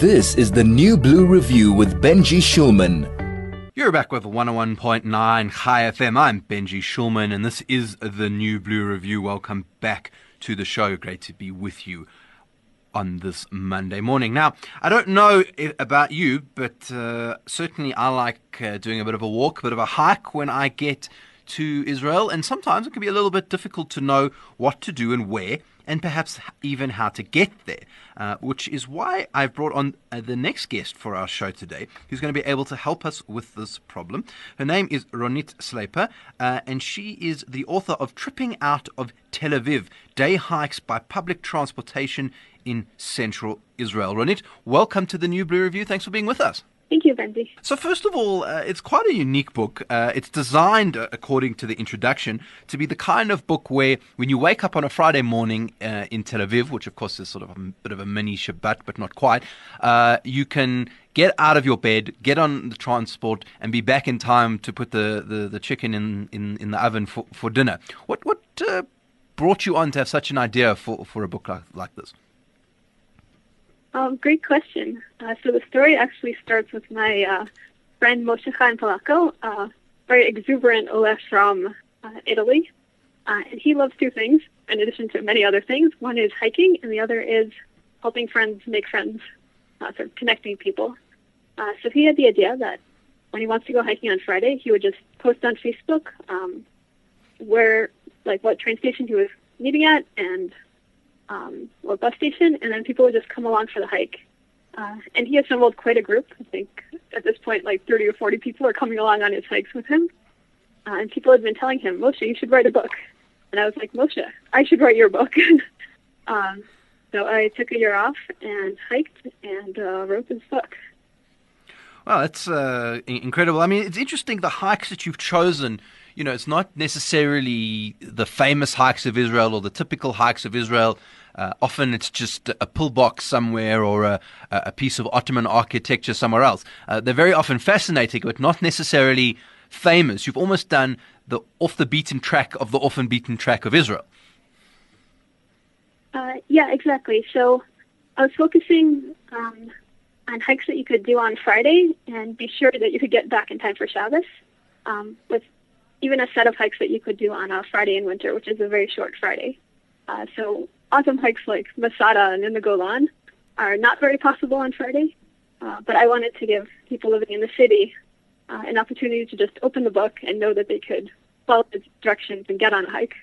This is the New Blue Review with Benji Shulman. You're back with 101.9 Chai FM. I'm Benji Shulman, and this is the New Blue Review. Welcome back to the show. Great to be with you on this Monday morning. Now, I don't know about you, but uh, certainly I like uh, doing a bit of a walk, a bit of a hike when I get to Israel, and sometimes it can be a little bit difficult to know what to do and where and perhaps even how to get there, uh, which is why I've brought on uh, the next guest for our show today, who's going to be able to help us with this problem. Her name is Ronit Sleper, uh, and she is the author of Tripping Out of Tel Aviv Day Hikes by Public Transportation in Central Israel. Ronit, welcome to the New Blue Review. Thanks for being with us. Thank you, Benji. So, first of all, uh, it's quite a unique book. Uh, it's designed, uh, according to the introduction, to be the kind of book where when you wake up on a Friday morning uh, in Tel Aviv, which of course is sort of a bit of a mini Shabbat, but not quite, uh, you can get out of your bed, get on the transport, and be back in time to put the, the, the chicken in, in, in the oven for, for dinner. What, what uh, brought you on to have such an idea for, for a book like, like this? Um, great question. Uh, so the story actually starts with my uh, friend Moshe Chaim Polacco, uh, very exuberant Oleh from uh, Italy. Uh, and he loves two things, in addition to many other things. One is hiking, and the other is helping friends make friends, uh, sort of connecting people. so he had the idea that when he wants to go hiking on Friday, he would just post on Facebook um, where, like, what train station he was meeting at and um, or bus station, and then people would just come along for the hike. Uh, and he assembled quite a group. I think at this point, like 30 or 40 people are coming along on his hikes with him. Uh, and people had been telling him, Moshe, you should write a book. And I was like, Moshe, I should write your book. um, so I took a year off and hiked and uh, wrote this book. Well, that's uh, incredible. I mean, it's interesting the hikes that you've chosen. You know, it's not necessarily the famous hikes of Israel or the typical hikes of Israel. Uh, often it's just a pillbox somewhere or a, a, piece of Ottoman architecture somewhere else. Uh, they're very often fascinating, but not necessarily famous. You've almost done the off the beaten track of the often beaten track of Israel. Uh, yeah, exactly. So I was focusing um, on hikes that you could do on Friday and be sure that you could get back in time for Shabbos, um, with even a set of hikes that you could do on a Friday in winter, which is a very short Friday. Uh, so awesome hikes like Masada and in the Golan are not very possible on Friday, uh, but I wanted to give people living in the city uh, an opportunity to just open the book and know that they could follow the directions and get on a hike.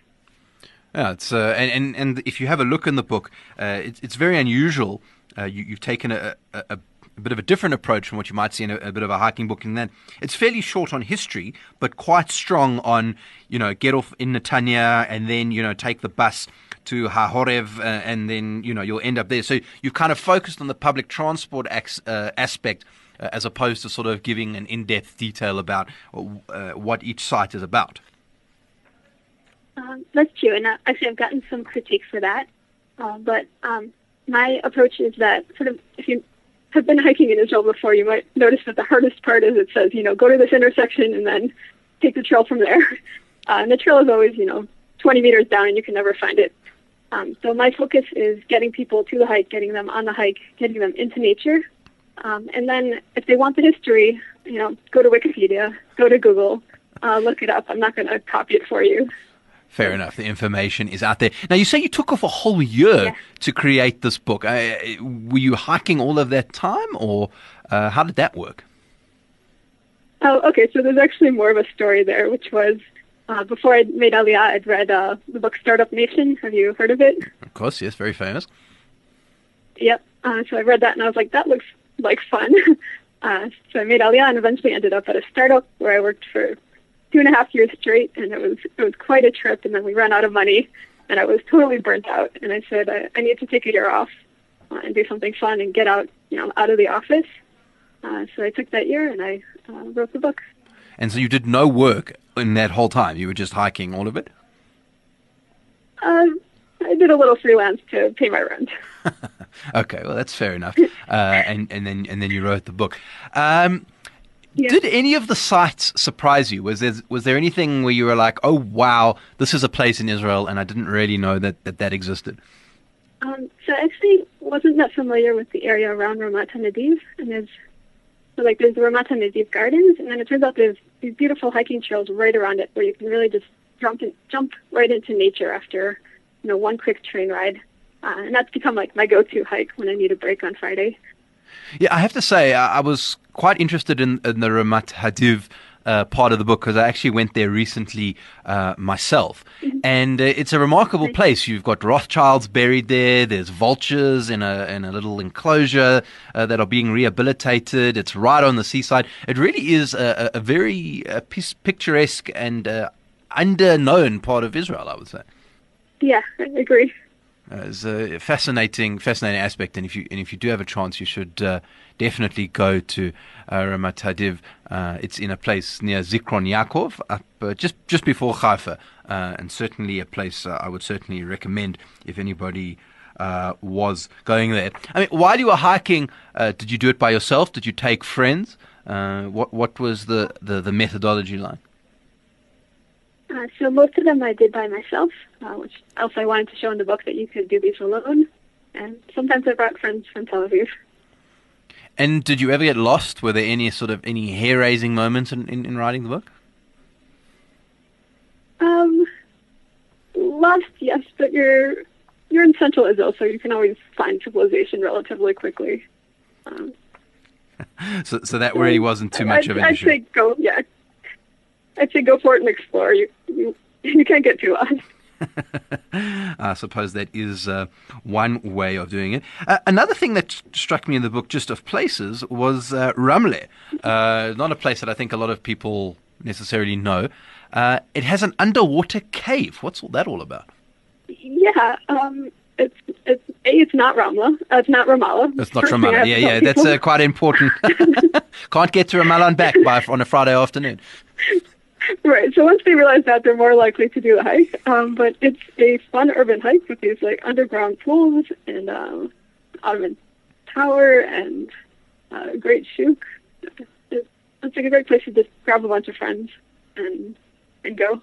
Yeah, it's uh, and, and and if you have a look in the book, uh, it's it's very unusual. Uh, you, have taken a, a, a a bit of a different approach from what you might see in a, a, bit of a hiking book. And then it's fairly short on history, but quite strong on, you know, get off in Netanya and then, you know, take the bus to Hahorev uh, and then, you know, you'll end up there. So you've kind of focused on the public transport uh, aspect uh, as opposed to sort of giving an in depth detail about uh, what each site is about. Um, that's true. And uh, actually, I've gotten some critique for that. Uh, but um, my approach is that sort of if you have been hiking in Israel before, you might notice that the hardest part is it says, you know, go to this intersection and then take the trail from there. Uh, and the trail is always, you know, 20 meters down and you can never find it. Um, so my focus is getting people to the hike, getting them on the hike, getting them into nature. Um, and then if they want the history, you know, go to Wikipedia, go to Google, uh, look it up. I'm not going to copy it for you. Fair enough. The information is out there. Now, you say you took off a whole year yeah. to create this book. Uh, were you hiking all of that time, or uh, how did that work? Oh, okay. So there's actually more of a story there, which was uh, before I made Aliyah, I'd read uh, the book Startup Nation. Have you heard of it? Of course, yes. Very famous. Yep. Uh, so I read that, and I was like, that looks like fun. Uh, so I made Aliyah, and eventually ended up at a startup where I worked for two and a half years straight, and it was it was quite a trip. And then we ran out of money, and I was totally burnt out. And I said I, I need to take a year off uh, and do something fun and get out, you know, out of the office. Uh, so I took that year and I uh, wrote the book. And so you did no work in that whole time. You were just hiking all of it. Uh, I did a little freelance to pay my rent. okay, well that's fair enough. Uh, and and then and then you wrote the book. Um, yeah. Did any of the sites surprise you? Was there was there anything where you were like, "Oh wow, this is a place in Israel," and I didn't really know that that, that existed? Um, so actually, wasn't that familiar with the area around Ramat Nadiv, and there's so like there's the Ramat Nadiv Gardens, and then it turns out there's these beautiful hiking trails right around it where you can really just jump in, jump right into nature after you know one quick train ride, uh, and that's become like my go-to hike when I need a break on Friday. Yeah, I have to say I, I was quite interested in, in the Ramat Hadiv uh, part of the book because I actually went there recently uh, myself. Mm-hmm. And uh, it's a remarkable place. You've got Rothschilds buried there. There's vultures in a in a little enclosure uh, that are being rehabilitated. It's right on the seaside. It really is a, a very uh, picturesque and uh, underknown part of Israel, I would say. Yeah, I agree. Uh, it's a fascinating, fascinating aspect, and if you and if you do have a chance, you should uh, definitely go to uh, Ramat Hadiv. Uh, it's in a place near Zikron Yaakov, up uh, just just before Haifa, uh, and certainly a place I would certainly recommend if anybody was going there. I mean, while you were hiking, did you do it by yourself? Did you take friends? what what was the, the, the methodology like? Uh, so most of them I did by myself, uh, which also I wanted to show in the book that you could do these alone. And sometimes I brought friends from Tel Aviv. And did you ever get lost? Were there any sort of any hair raising moments in, in, in, writing the book? Um, lost, yes, but you're you're in Central Israel, so you can always find civilization relatively quickly. Um, so, so that really wasn't too much I'd, of an I'd issue. Say go, yeah, I'd say go for it and explore. You you, you can't get too lost. I suppose that is uh, one way of doing it. Uh, another thing that struck me in the book, just of places, was uh, Ramle. Uh, not a place that I think a lot of people necessarily know. Uh, it has an underwater cave. What's all that all about? Yeah, um, it's it's a, it's not Ramla. Uh, it's not Ramallah. It's not Ramallah. Yeah, yeah, that's uh, quite important. Can't get to Ramallah and back by on a Friday afternoon. Right. So once they realize that, they're more likely to do the hike. Um, but it's a fun urban hike with these like underground pools and um, Ottoman Tower and uh, Great Shuk. It's, it's like a great place to just grab a bunch of friends and and go.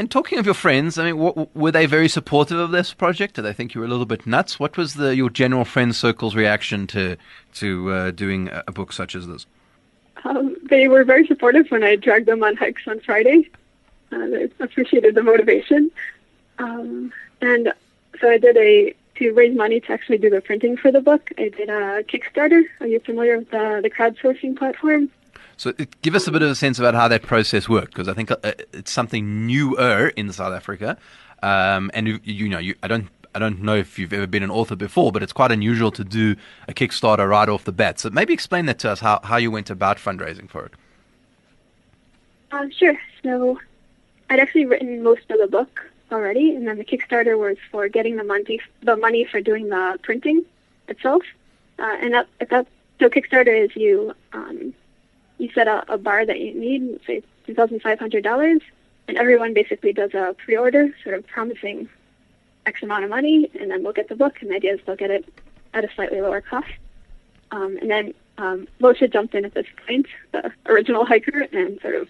And talking of your friends, I mean, what, were they very supportive of this project? Did they think you were a little bit nuts? What was the your general friend circle's reaction to to uh, doing a book such as this? Um, they were very supportive when I dragged them on hikes on Friday. Uh, they appreciated the motivation. Um, and so I did a, to raise money to actually do the printing for the book, I did a Kickstarter. Are you familiar with the, the crowdsourcing platform? So it, give us a bit of a sense about how that process worked, because I think uh, it's something newer in South Africa. Um, and you, you know, you, I don't I don't know if you've ever been an author before, but it's quite unusual to do a Kickstarter right off the bat. So maybe explain that to us how, how you went about fundraising for it. Um, sure. So I'd actually written most of the book already, and then the Kickstarter was for getting the money, the money for doing the printing itself. Uh, and that, that, so Kickstarter is you, um, you set a, a bar that you need, say two thousand five hundred dollars, and everyone basically does a pre-order, sort of promising X amount of money, and then we'll get the book. And the idea is they'll get it at a slightly lower cost. Um, and then um, Moshe jumped in at this point, the original hiker, and sort of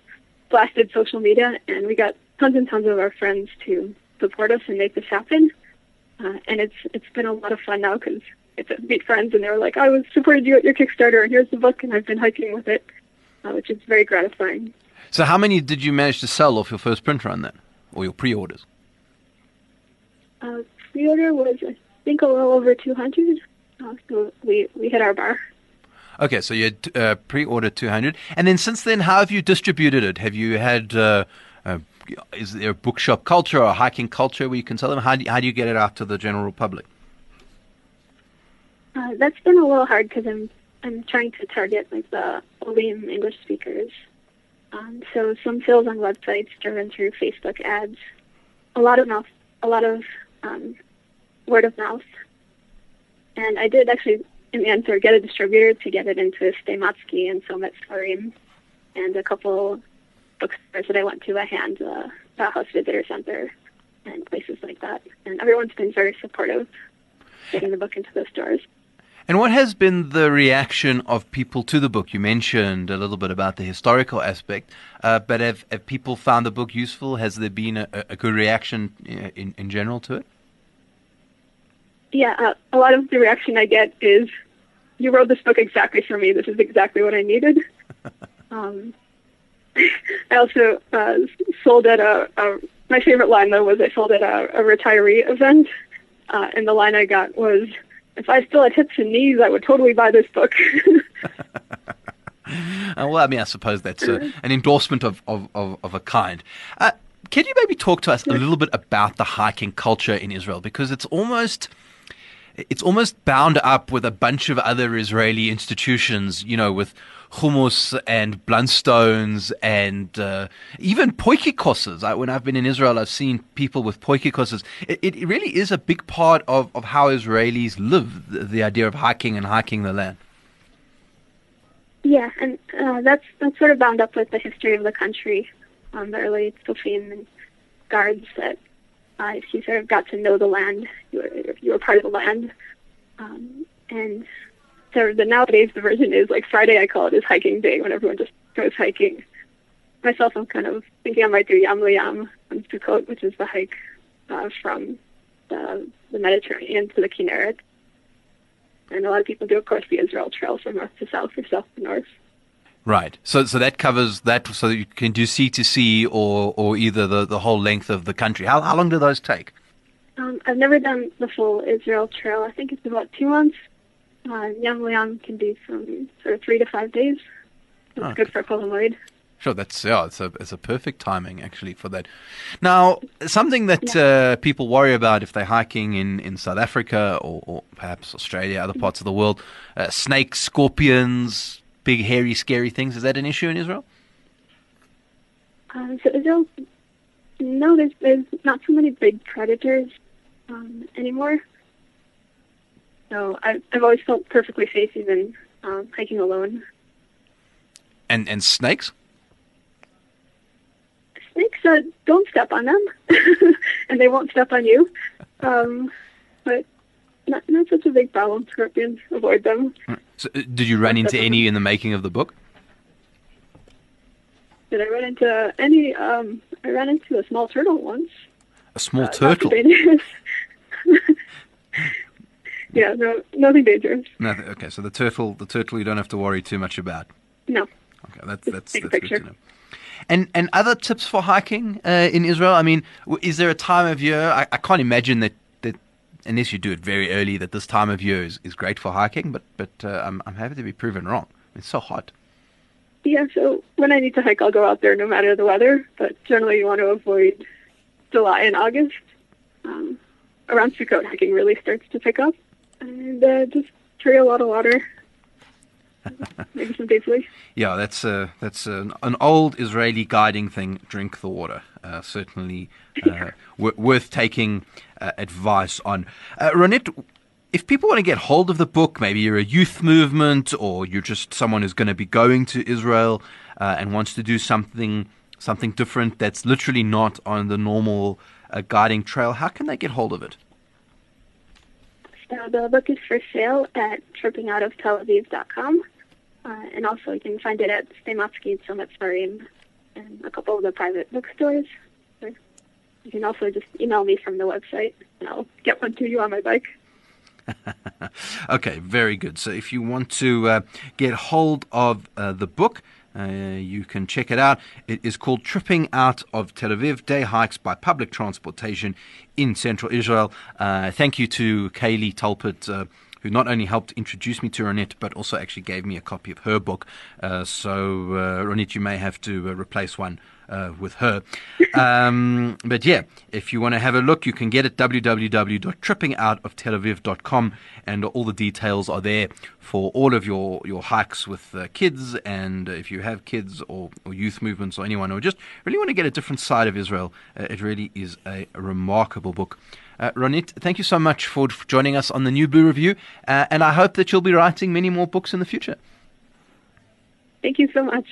blasted social media, and we got tons and tons of our friends to support us and make this happen. Uh, and it's it's been a lot of fun now because it's meet friends, and they were like, "I was supported you at your Kickstarter, and here's the book, and I've been hiking with it," uh, which is very gratifying. So, how many did you manage to sell off your first print run then, or your pre-orders? Uh, pre-order was, I think, a little over 200. Uh, so we, we hit our bar. Okay, so you had uh, pre-ordered 200. And then since then, how have you distributed it? Have you had, uh, uh, is there a bookshop culture or a hiking culture where you can sell them? How do you, how do you get it out to the general public? Uh, that's been a little hard because I'm I'm trying to target like the Olim English speakers. Um, so some sales on websites driven through Facebook ads. A lot of mouth, a lot of um, word of mouth. And I did actually, in the end, sort of get a distributor to get it into Steimatzky and Tzomet Sfarim and a couple bookstores that I went to, a hand, uh, Bauhaus Visitor Center, and places like that. And everyone's been very supportive getting the book into those stores. And what has been the reaction of people to the book? You mentioned a little bit about the historical aspect, uh, but have, have people found the book useful? Has there been a, a good reaction in, in general to it? yeah, uh, a lot of the reaction I get is, "You wrote this book exactly for me. This is exactly what I needed." um, I also uh, sold at a, a. My favorite line though was I sold at a, a retiree event, uh, and the line I got was, "If I still had hips and knees, I would totally buy this book." Uh, well, I mean, I suppose that's a, an endorsement of, of, of, of a kind. Uh, can you maybe talk to us a little bit about the hiking culture in Israel? Because it's almost it's almost bound up with a bunch of other Israeli institutions, you know, with hummus and blundstones and uh, even poikikosses. I, when I've been in Israel, I've seen people with poikikosses. It, it really is a big part of, of how Israelis live, the, the idea of hiking and hiking the land. Yeah, and uh, that's that's sort of bound up with the history of the country. Um, the early Tzofim and guards that uh, if you sort of got to know the land, you were you were part of the land. Um, and so the nowadays the version is like Friday. I call it is hiking day when everyone just goes hiking. Myself, I'm kind of thinking I might do Yam Yam on Sukkot, which is the hike uh, from the, the Mediterranean to the Kinneret. And a lot of people do, of course, the Israel Trail from north to south or south to north. Right. So, so that covers that. So you can do sea to sea or, or either the, the whole length of the country. How, how long do those take? Um, I've never done the full Israel Trail. I think it's about two months. Uh, Yam Liam can be from sort of three to five days. It's okay. good for Kol Sure, that's yeah, it's a it's a perfect timing actually for that. Now, something that yeah. uh, people worry about if they're hiking in, in South Africa or, or perhaps Australia, other parts of the world, uh, snakes, scorpions, big hairy, scary things. Is that an issue in Israel? Um, so Israel, no, there's there's not so many big predators um, anymore. So I, I've always felt perfectly safe even um, hiking alone. And and snakes? snakes, uh, don't step on them, and they won't step on you. Um, but not, not such a big problem. Scorpions, avoid them. So, uh, did you run into any in the making of the book? Did I run into any? Um, I ran into a small turtle once. A small uh, turtle. yeah, no, nothing dangerous. Nothing. Okay, so the turtle, the turtle, you don't have to worry too much about. No. Okay, that's that's, that's good to know. And and other tips for hiking uh, in Israel? I mean, is there a time of year? I, I, can't imagine that unless you do it very early, that this time of year is, is great for hiking. But but uh, I'm I'm happy to be proven wrong. It's so hot. Yeah, so when I need to hike, I'll go out there no matter the weather. But generally, you want to avoid July and August. Um, around Sukkot, hiking really starts to pick up, and uh, just carry a lot of water Maybe some Yeah, that's uh, that's an, an, old Israeli guiding thing. Drink the water. Uh, certainly uh, w- worth taking uh, advice on. Uh, Ronit, if people want to get hold of the book, maybe you're a youth movement or you're just someone who's going to be going to Israel uh, and wants to do something something different that's literally not on the normal uh, guiding trail, how can they get hold of it? So the book is for sale at trippingoutoftel-aviv.com. Uh, and also you can find it at Matzke, Tzomet Sfarim, and a couple of the private bookstores. You can also just email me from the website, and I'll get one to you on my bike. okay, very good. So if you want to uh, get hold of uh, the book, uh, you can check it out. It is called Tripping Out of Tel Aviv Day Hikes by Public Transportation in Central Israel. Uh, thank you to Kaylee Talpert uh, who not only helped introduce me to Ronit, but also actually gave me a copy of her book. Uh, so, uh, Ronit, you may have to uh, replace one uh, with her. Um, but yeah, if you want to have a look, you can get it www.trippingoutoftel-aviv.com, and all the details are there for all of your, your hikes with uh, kids. And if you have kids or, or, youth movements or anyone or just really want to get a different side of Israel, uh, it really is a, a remarkable book. Uh, Ronit, thank you so much for joining us on the New Blue Review, uh, and I hope that you'll be writing many more books in the future. Thank you so much.